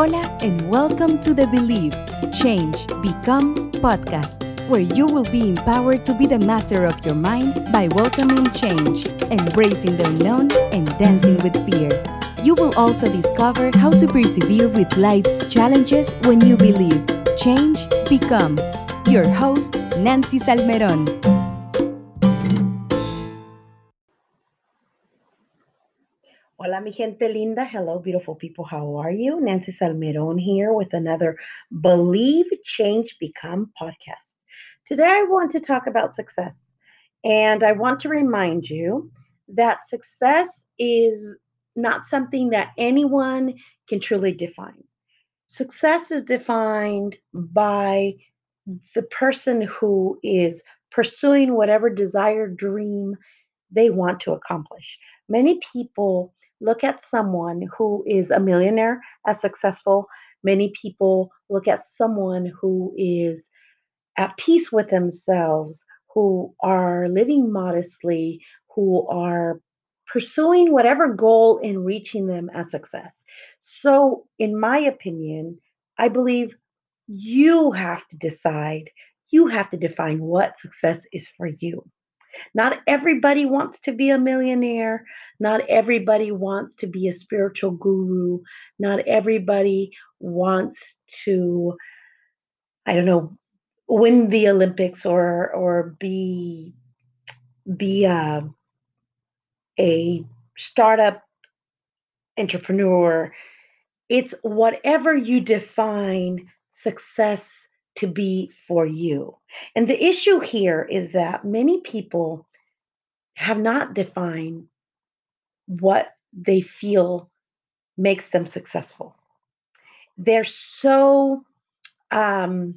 Hola, and welcome to the Believe, Change, Become podcast, where you will be empowered to be the master of your mind by welcoming change, embracing the unknown, and dancing with fear. You will also discover how to persevere with life's challenges when you believe, change, become. Your host, Nancy Salmeron. Hola, mi gente linda. Hello, beautiful people. How are you? Nancy Salmeron here with another Believe, Change, Become podcast. Today, I want to talk about success. And I want to remind you that success is not something that anyone can truly define. Success is defined by the person who is pursuing whatever desired dream they want to accomplish. Many people look at someone who is a millionaire as successful. Many people look at someone who is at peace with themselves, who are living modestly, who are pursuing whatever goal in reaching them as success. So, in my opinion, I believe you have to decide, you have to define what success is for you. Not everybody wants to be a millionaire. Not everybody wants to be a spiritual guru. Not everybody wants to, I don't know, win the Olympics or or be be a, a startup entrepreneur. It's whatever you define success to be for you. And the issue here is that many people have not defined what they feel makes them successful. They're so um,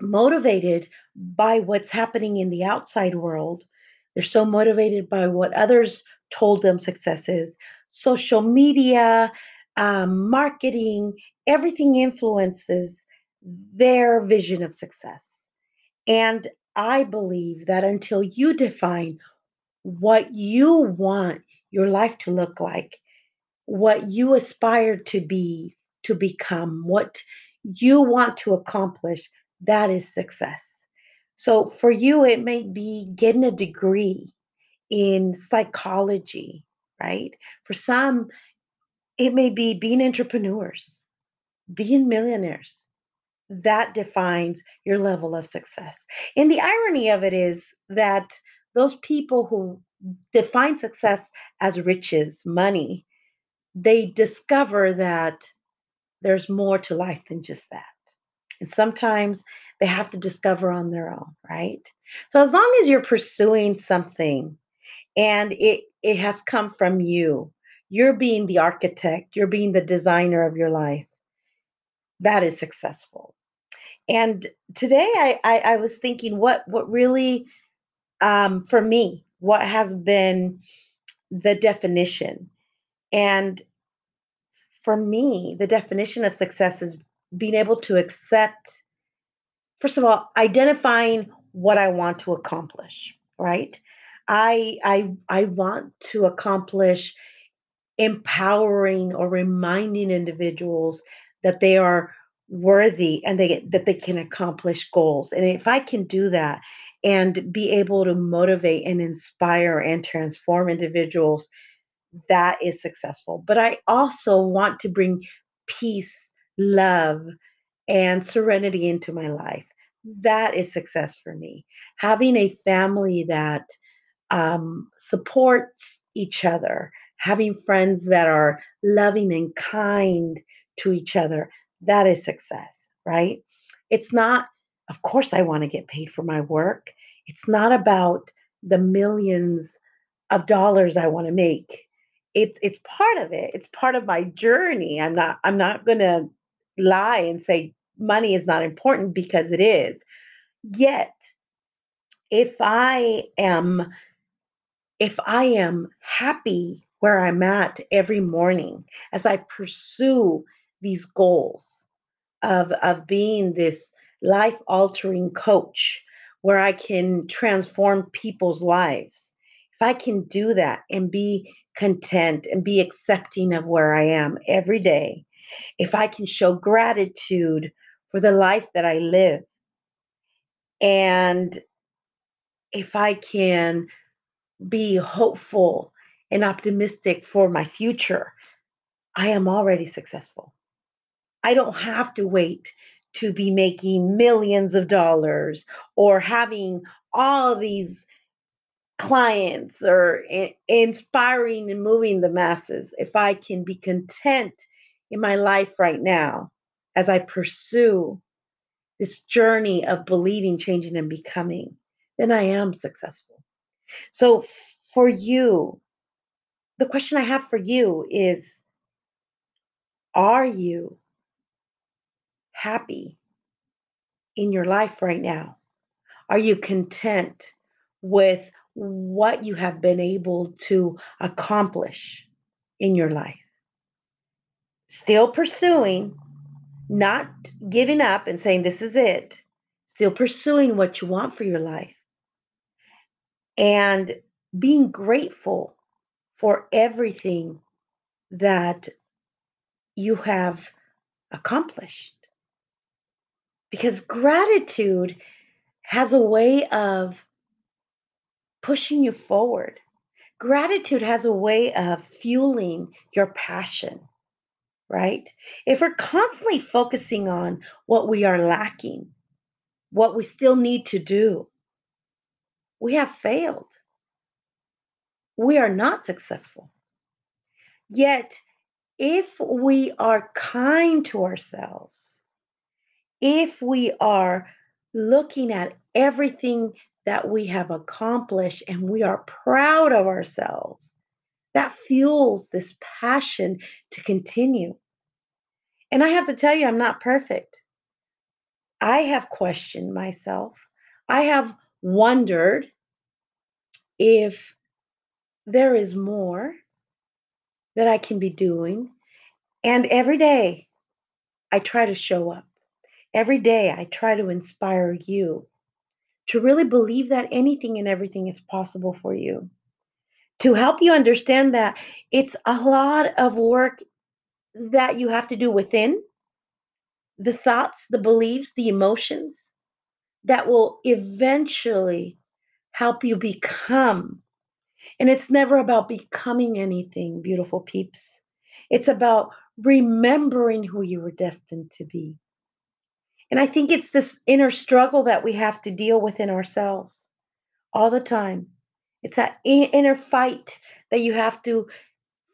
motivated by what's happening in the outside world. They're so motivated by what others told them success is. Social media, um, marketing, everything influences their vision of success. And I believe that until you define what you want your life to look like, what you aspire to be, to become, what you want to accomplish, that is success. So for you, it may be getting a degree in psychology, right? For some, it may be being entrepreneurs, being millionaires. That defines your level of success. And the irony of it is that those people who define success as riches, money, they discover that there's more to life than just that. And sometimes they have to discover on their own, right? So as long as you're pursuing something and it it has come from you, you're being the architect, you're being the designer of your life. That is successful. And today I I, I was thinking what what really um, for me what has been the definition. And for me, the definition of success is being able to accept, first of all, identifying what I want to accomplish, right? I I I want to accomplish empowering or reminding individuals that they are worthy and they that they can accomplish goals. And if I can do that and be able to motivate and inspire and transform individuals, that is successful. But I also want to bring peace, love, and serenity into my life. That is success for me. Having a family that um, supports each other, having friends that are loving and kind to each other, that is success, right? It's not of course, I want to get paid for my work. It's not about the millions of dollars I want to make. It's it's part of it. It's part of my journey. I'm not I'm not going to lie and say money is not important because it is. Yet, if I am if I am happy where I'm at every morning as I pursue these goals of of being this life altering coach where I can transform people's lives, if I can do that and be content and be accepting of where I am every day, if I can show gratitude for the life that I live, and if I can be hopeful and optimistic for my future, I am already successful. I don't have to wait to be making millions of dollars or having all these clients or inspiring and moving the masses. If I can be content in my life right now as I pursue this journey of believing, changing, and becoming, then I am successful. So, for you, the question I have for you is Are you happy in your life right now? Are you content with what you have been able to accomplish in your life? Still pursuing, not giving up and saying, This is it. Still pursuing what you want for your life and being grateful for everything that you have accomplished. Because gratitude has a way of pushing you forward. Gratitude has a way of fueling your passion, right? If we're constantly focusing on what we are lacking, what we still need to do, we have failed. We are not successful. Yet, if we are kind to ourselves, if we are looking at everything that we have accomplished and we are proud of ourselves, that fuels this passion to continue. And I have to tell you, I'm not perfect. I have questioned myself. I have wondered if there is more that I can be doing. And every day I try to show up. Every day I try to inspire you to really believe that anything and everything is possible for you. To help you understand that it's a lot of work that you have to do within the thoughts, the beliefs, the emotions that will eventually help you become. And it's never about becoming anything, beautiful peeps. It's about remembering who you were destined to be. And I think it's this inner struggle that we have to deal with in ourselves all the time. It's that inner fight that you have to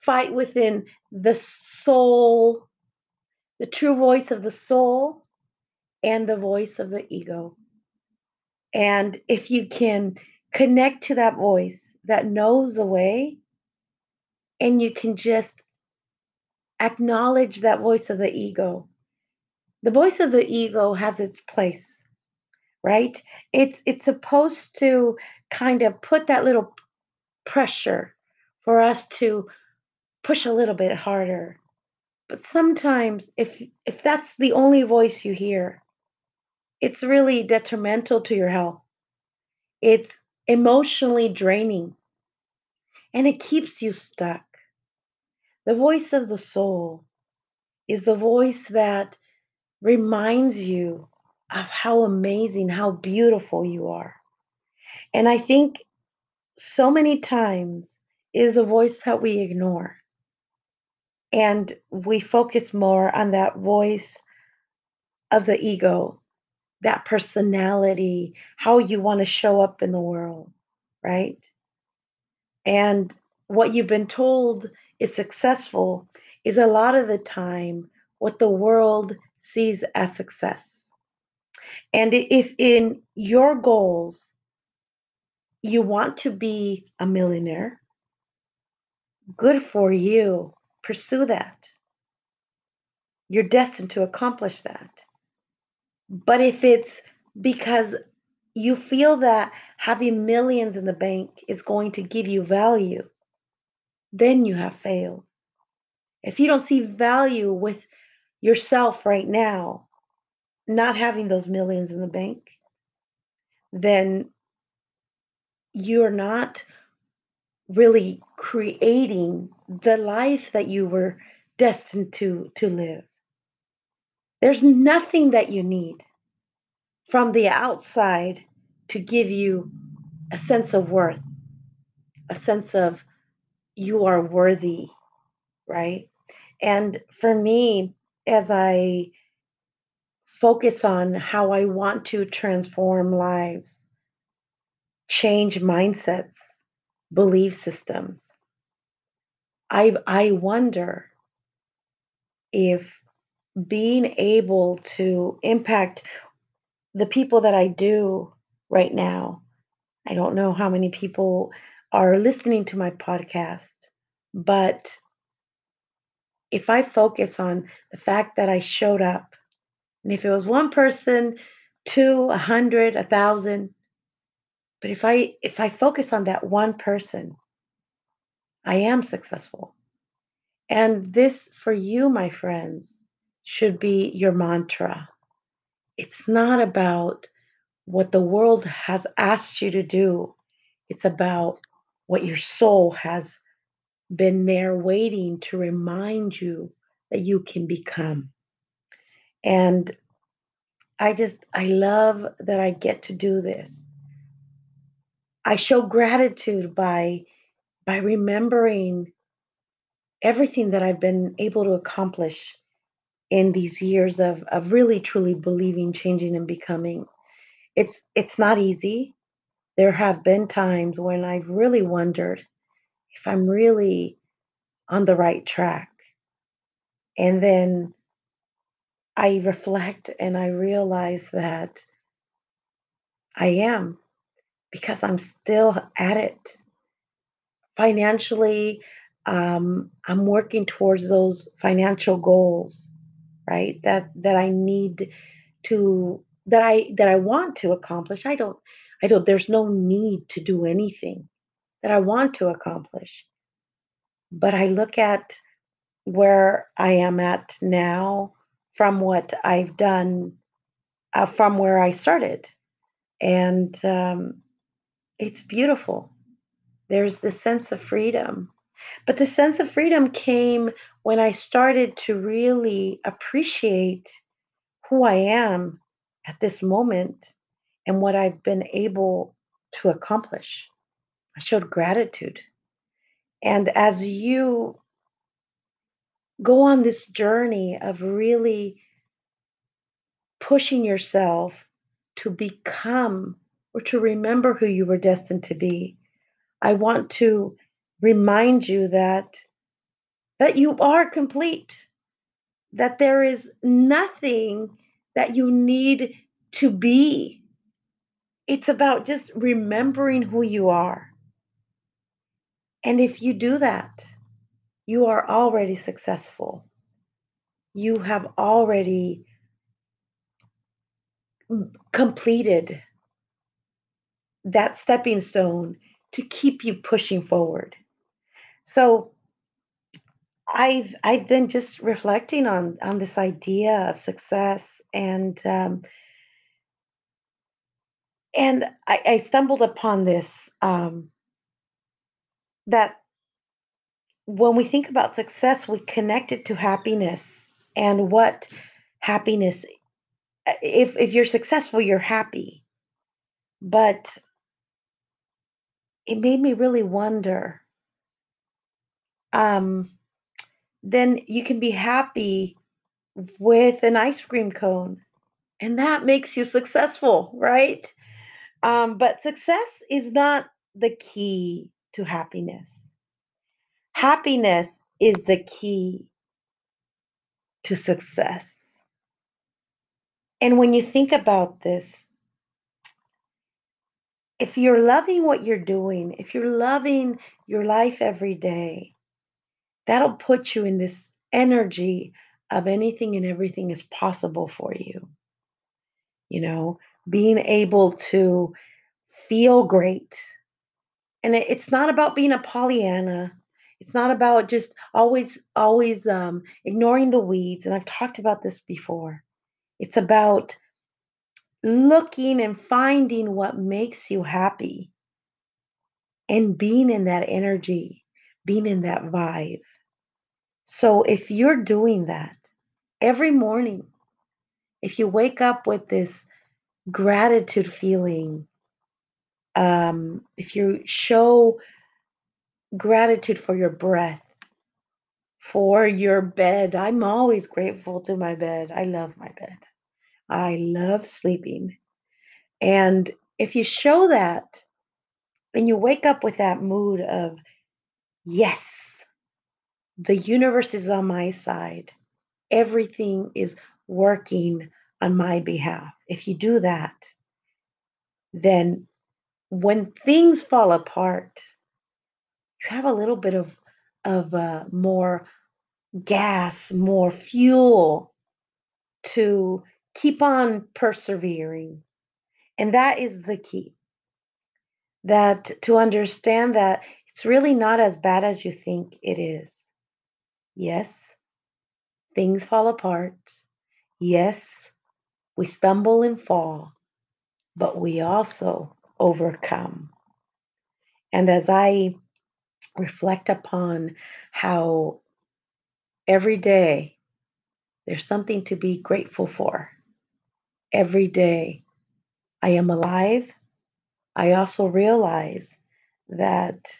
fight within the soul, the true voice of the soul, and the voice of the ego. And if you can connect to that voice that knows the way, and you can just acknowledge that voice of the ego, the voice of the ego has its place, right? It's it's supposed to kind of put that little pressure for us to push a little bit harder. But sometimes if if that's the only voice you hear, it's really detrimental to your health. It's emotionally draining and it keeps you stuck. The voice of the soul is the voice that reminds you of how amazing, how beautiful you are. And I think so many times is a voice that we ignore and we focus more on that voice of the ego, that personality, how you want to show up in the world, right? And what you've been told is successful is a lot of the time what the world sees as success. And if in your goals you want to be a millionaire, good for you. Pursue that. You're destined to accomplish that. But if it's because you feel that having millions in the bank is going to give you value, then you have failed. If you don't see value with yourself right now, not having those millions in the bank, then you're not really creating the life that you were destined to, to live. There's nothing that you need from the outside to give you a sense of worth, a sense of you are worthy, right? And for me, as I focus on how I want to transform lives, change mindsets, belief systems, I, I wonder if being able to impact the people that I do right now, I don't know how many people are listening to my podcast, but if I focus on the fact that I showed up, and if it was one person, two, a hundred, a thousand, but if I if I focus on that one person, I am successful. And this for you, my friends, should be your mantra. It's not about what the world has asked you to do. It's about what your soul has been there waiting to remind you that you can become. And I just, I love that I get to do this. I show gratitude by by remembering everything that I've been able to accomplish in these years of, of really truly believing, changing, and becoming. It's it's not easy. There have been times when I've really wondered if I'm really on the right track. And then I reflect and I realize that I am because I'm still at it. Financially, um, I'm working towards those financial goals, right? That that I need to that I that I want to accomplish. I don't I don't there's no need to do anything that I want to accomplish. But I look at where I am at now from what I've done uh, from where I started. And um, it's beautiful. There's this sense of freedom. But the sense of freedom came when I started to really appreciate who I am at this moment and what I've been able to accomplish. I showed gratitude. And as you go on this journey of really pushing yourself to become or to remember who you were destined to be, I want to remind you that that you are complete. That there is nothing that you need to be. It's about just remembering who you are. And if you do that, you are already successful. You have already completed that stepping stone to keep you pushing forward. So I've I've been just reflecting on on this idea of success and um, and I, I stumbled upon this um, that when we think about success, we connect it to happiness and what happiness. uh, If if you're successful, you're happy, but it made me really wonder. Um, then you can be happy with an ice cream cone, and that makes you successful, right? Um, but success is not the key to happiness. Happiness is the key to success. And when you think about this, if you're loving what you're doing, if you're loving your life every day, that'll put you in this energy of anything and everything is possible for you. You know, being able to feel great. And it- it's not about being a Pollyanna. It's not about just always, always um, ignoring the weeds. And I've talked about this before. It's about looking and finding what makes you happy and being in that energy, being in that vibe. So if you're doing that every morning, if you wake up with this gratitude feeling, um, if you show gratitude for your breath, for your bed, I'm always grateful to my bed. I love my bed. I love sleeping. And if you show that and you wake up with that mood of, yes, the universe is on my side, everything is working on my behalf. If you do that, then when things fall apart, you have a little bit of of uh, more gas, more fuel to keep on persevering. And that is the key. That to understand that it's really not as bad as you think it is. Yes, things fall apart. Yes, we stumble and fall, but we also overcome. And as I reflect upon how every day there's something to be grateful for, every day I am alive, I also realize that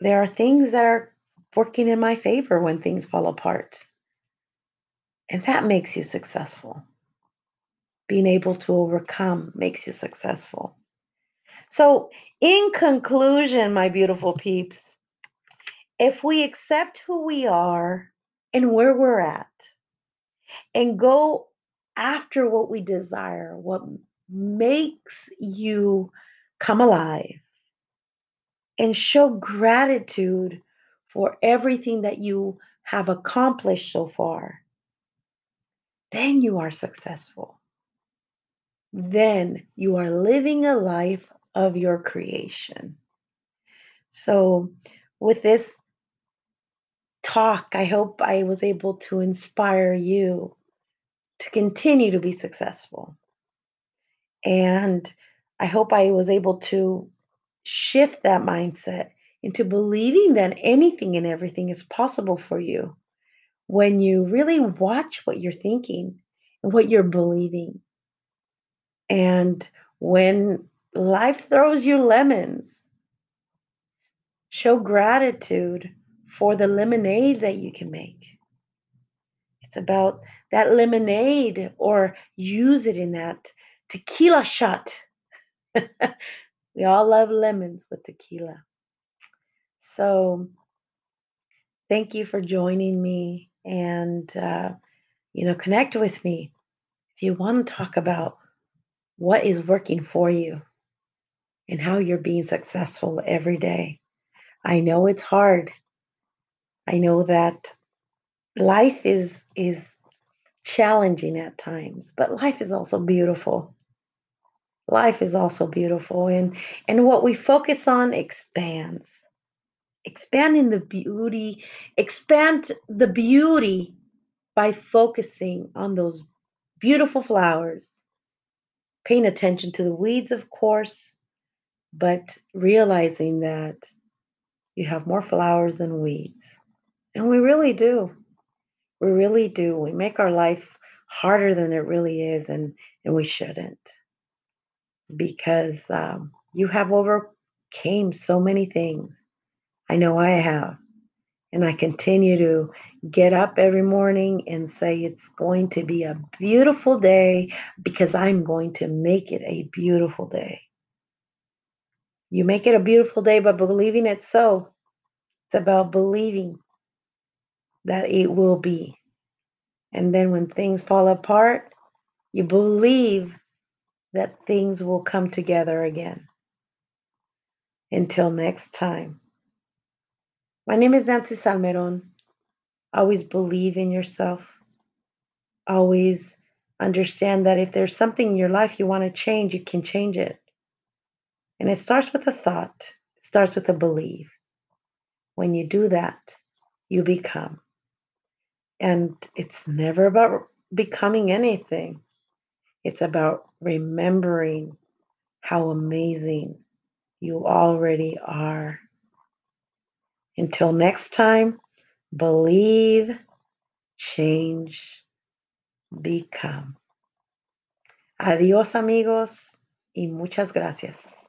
there are things that are working in my favor when things fall apart. And that makes you successful. Being able to overcome makes you successful. So, in conclusion, my beautiful peeps, if we accept who we are and where we're at and go after what we desire, what makes you come alive, and show gratitude for everything that you have accomplished so far, then you are successful. Then you are living a life of your creation. So, with this talk, I hope I was able to inspire you to continue to be successful. And I hope I was able to shift that mindset into believing that anything and everything is possible for you when you really watch what you're thinking and what you're believing. And when life throws you lemons, show gratitude for the lemonade that you can make. It's about that lemonade or use it in that tequila shot. we all love lemons with tequila. So, thank you for joining me and, uh, you know, connect with me if you want to talk about what is working for you and how you're being successful every day. I know it's hard. I know that life is is challenging at times, but life is also beautiful. Life is also beautiful and and what we focus on expands. Expanding the beauty, expand the beauty by focusing on those beautiful flowers. Paying attention to the weeds, of course, but realizing that you have more flowers than weeds. And we really do. We really do. We make our life harder than it really is, and, and we shouldn't. Because um, you have overcame so many things. I know I have. And I continue to get up every morning and say it's going to be a beautiful day because I'm going to make it a beautiful day. You make it a beautiful day by believing it so. It's about believing that it will be. And then when things fall apart, you believe that things will come together again. Until next time. My name is Nancy Salmeron. Always believe in yourself. Always understand that if there's something in your life you want to change, you can change it. And it starts with a thought, it starts with a belief. When you do that, you become. And it's never about becoming anything, it's about remembering how amazing you already are. Until next time, Believe, change, become. Adiós amigos y muchas gracias.